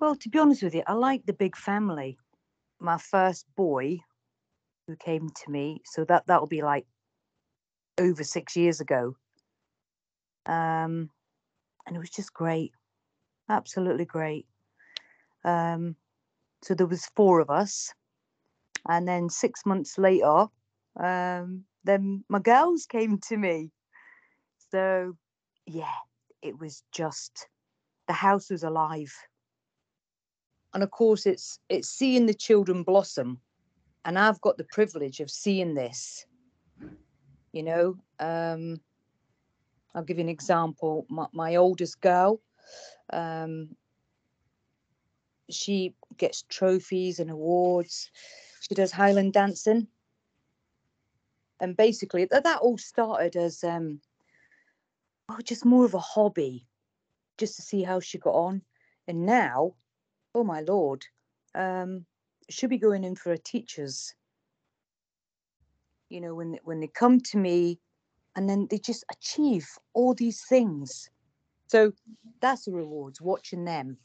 to be honest with you, I like the big family. My first boy who came to me, so that that'll be like over six years ago. Um, and it was just great, absolutely great. Um, so there was four of us, and then six months later, um, then my girls came to me. So yeah, it was just the house was alive. And of course, it's it's seeing the children blossom, and I've got the privilege of seeing this. You know, um, I'll give you an example. My, my oldest girl, um, she gets trophies and awards. She does Highland dancing. And basically, that, that all started as um, oh, just more of a hobby, just to see how she got on. And now, oh my lord, um, she'll be going in for a teacher's. You know, when when they come to me, and then they just achieve all these things. So that's the rewards. Watching them,